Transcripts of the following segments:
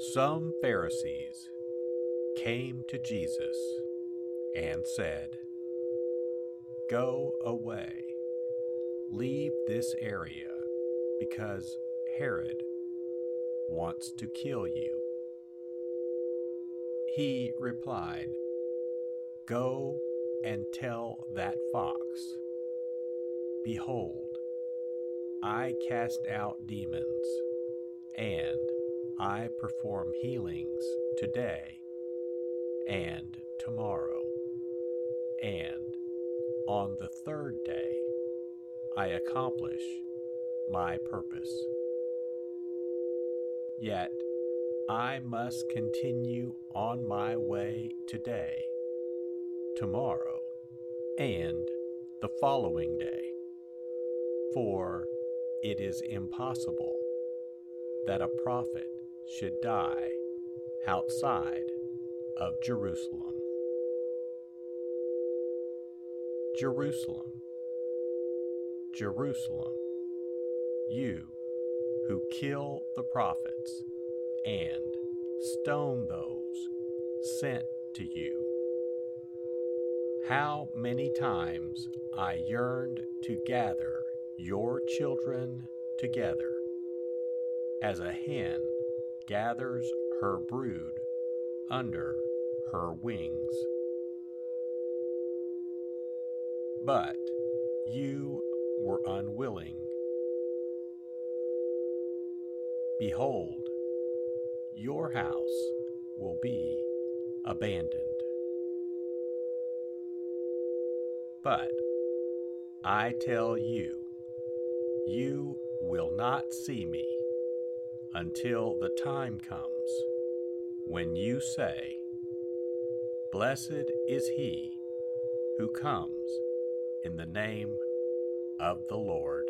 Some Pharisees came to Jesus and said, Go away, leave this area, because Herod wants to kill you. He replied, Go and tell that fox, Behold, I cast out demons, and I perform healings today and tomorrow, and on the third day I accomplish my purpose. Yet I must continue on my way today, tomorrow, and the following day, for it is impossible that a prophet should die outside of Jerusalem. Jerusalem, Jerusalem, you who kill the prophets and stone those sent to you. How many times I yearned to gather your children together as a hen gathers her brood under her wings. But you were unwilling. Behold, your house will be abandoned. But I tell you, you will not see me until the time comes when you say, Blessed is he who comes in the name of the Lord.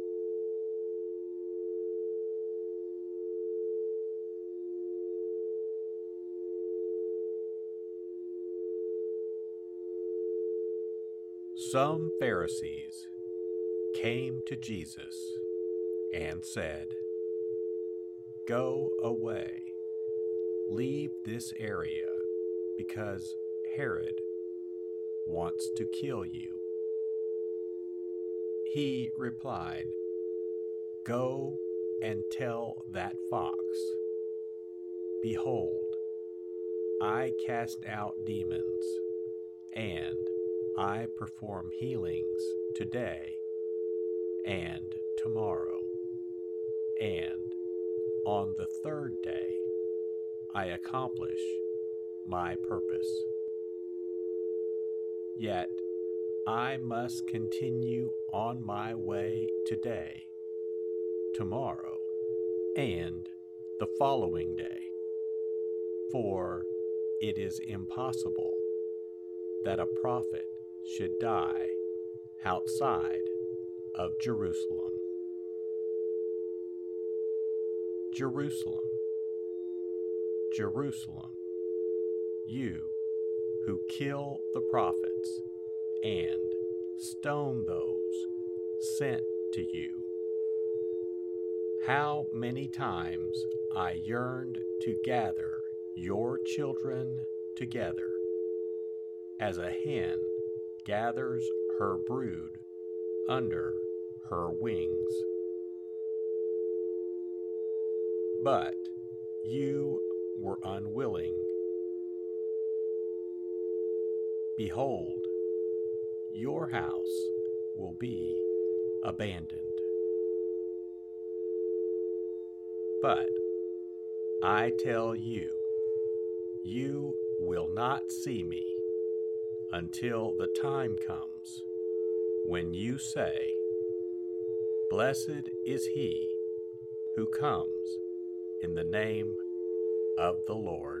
Some Pharisees came to Jesus and said, Go away, leave this area, because Herod wants to kill you. He replied, Go and tell that fox, Behold, I cast out demons, and I perform healings today and tomorrow, and on the third day I accomplish my purpose. Yet I must continue on my way today, tomorrow, and the following day, for it is impossible that a prophet should die outside of Jerusalem. Jerusalem, Jerusalem, you who kill the prophets and stone those sent to you. How many times I yearned to gather your children together as a hen gathers her brood under her wings. But you were unwilling. Behold, your house will be abandoned. But I tell you, you will not see me until the time comes when you say, Blessed is he who comes in the name of the Lord.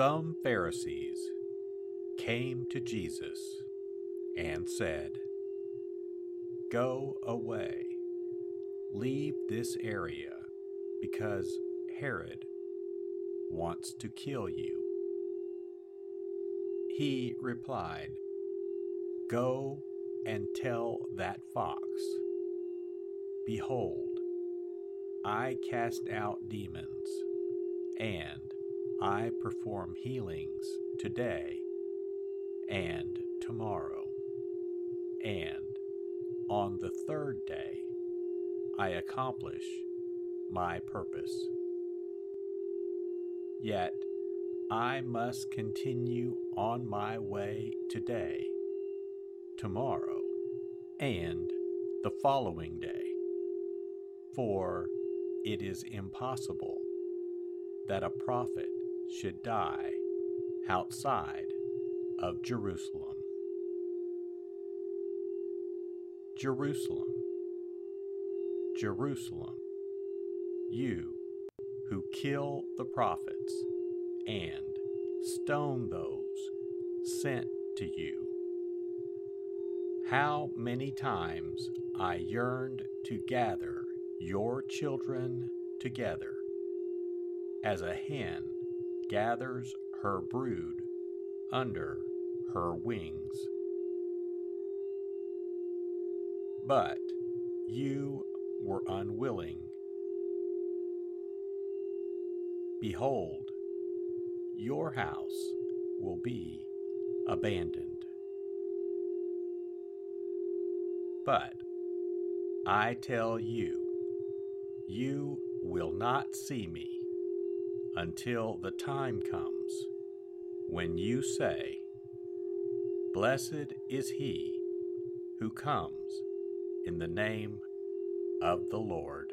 Some Pharisees came to Jesus and said, Go away, leave this area, because Herod wants to kill you. He replied, Go and tell that fox, Behold, I cast out demons, and I perform healings today and tomorrow, and on the third day I accomplish my purpose. Yet I must continue on my way today, tomorrow, and the following day, for it is impossible that a prophet should die outside of Jerusalem. Jerusalem, Jerusalem, you who kill the prophets and stone those sent to you. How many times I yearned to gather your children together as a hen gathers her brood under her wings. But you were unwilling. Behold, your house will be abandoned. But I tell you, you will not see me until the time comes when you say, Blessed is he who comes in the name of the Lord.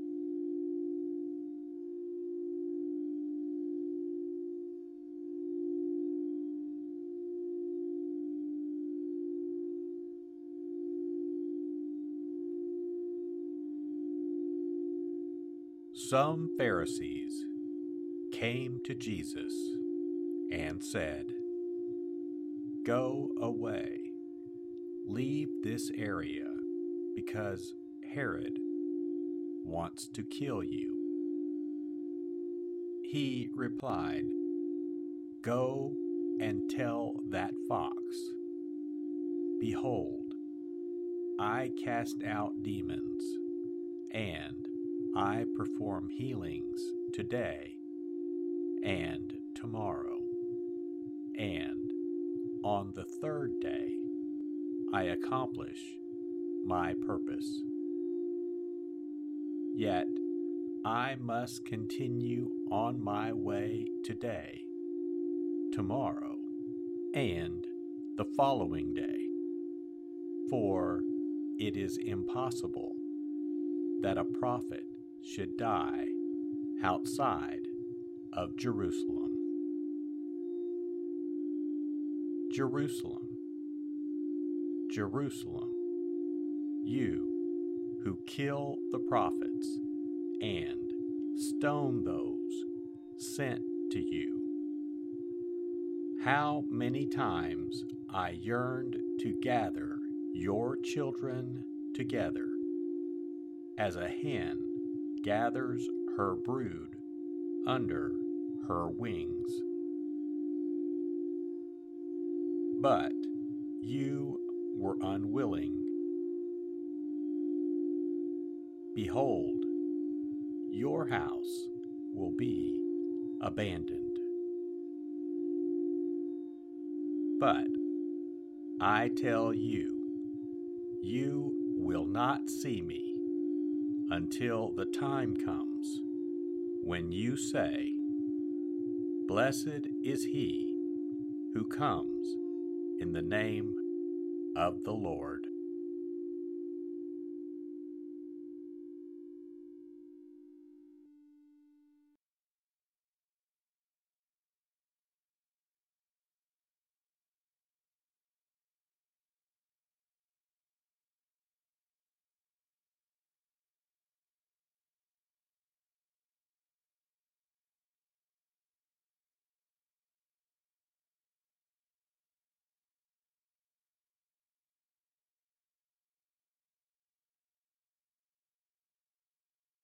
Some Pharisees came to Jesus and said, Go away, leave this area, because Herod wants to kill you. He replied, Go and tell that fox, Behold, I cast out demons, and I perform healings today and tomorrow, and on the third day I accomplish my purpose. Yet I must continue on my way today, tomorrow, and the following day, for it is impossible that a prophet should die outside of Jerusalem. Jerusalem, Jerusalem, you who kill the prophets and stone those sent to you. How many times I yearned to gather your children together as a hen gathers her brood under her wings. But you were unwilling. Behold, your house will be abandoned. But I tell you, you will not see me until the time comes when you say, Blessed is he who comes in the name of the Lord.